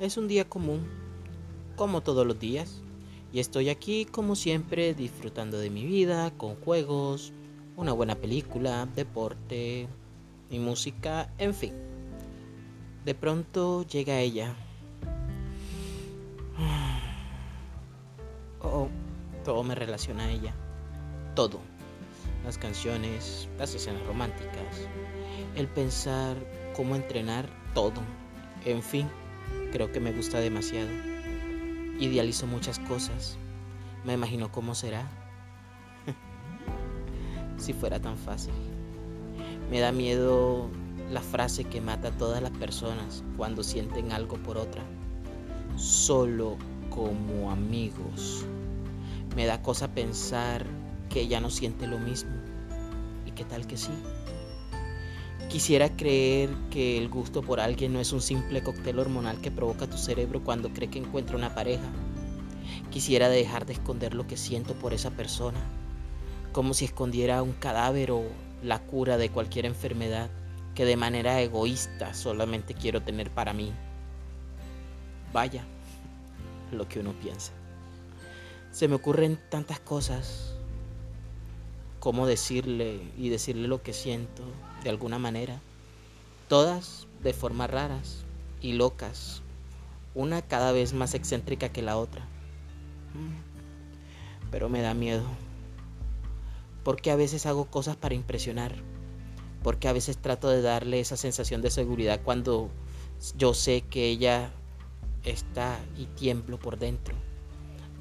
Es un día común, como todos los días, y estoy aquí como siempre disfrutando de mi vida con juegos, una buena película, deporte, mi música, en fin. De pronto llega ella. Oh, todo me relaciona a ella. Todo. Las canciones, las escenas románticas, el pensar cómo entrenar, todo. En fin, creo que me gusta demasiado. Idealizo muchas cosas. Me imagino cómo será. si fuera tan fácil. Me da miedo la frase que mata a todas las personas cuando sienten algo por otra. Solo como amigos. Me da cosa pensar que ella no siente lo mismo. ¿Y qué tal que sí? Quisiera creer que el gusto por alguien no es un simple cóctel hormonal que provoca tu cerebro cuando cree que encuentra una pareja. Quisiera dejar de esconder lo que siento por esa persona, como si escondiera un cadáver o la cura de cualquier enfermedad que de manera egoísta solamente quiero tener para mí. Vaya, lo que uno piensa. Se me ocurren tantas cosas, cómo decirle y decirle lo que siento de alguna manera, todas de formas raras y locas, una cada vez más excéntrica que la otra. Mm, pero me da miedo, porque a veces hago cosas para impresionar, porque a veces trato de darle esa sensación de seguridad cuando yo sé que ella está y tiemblo por dentro.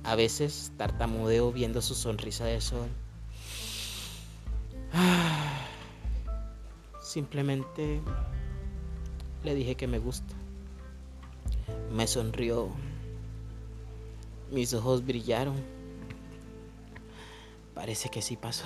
A veces tartamudeo viendo su sonrisa de sol. Simplemente le dije que me gusta. Me sonrió. Mis ojos brillaron. Parece que sí pasó.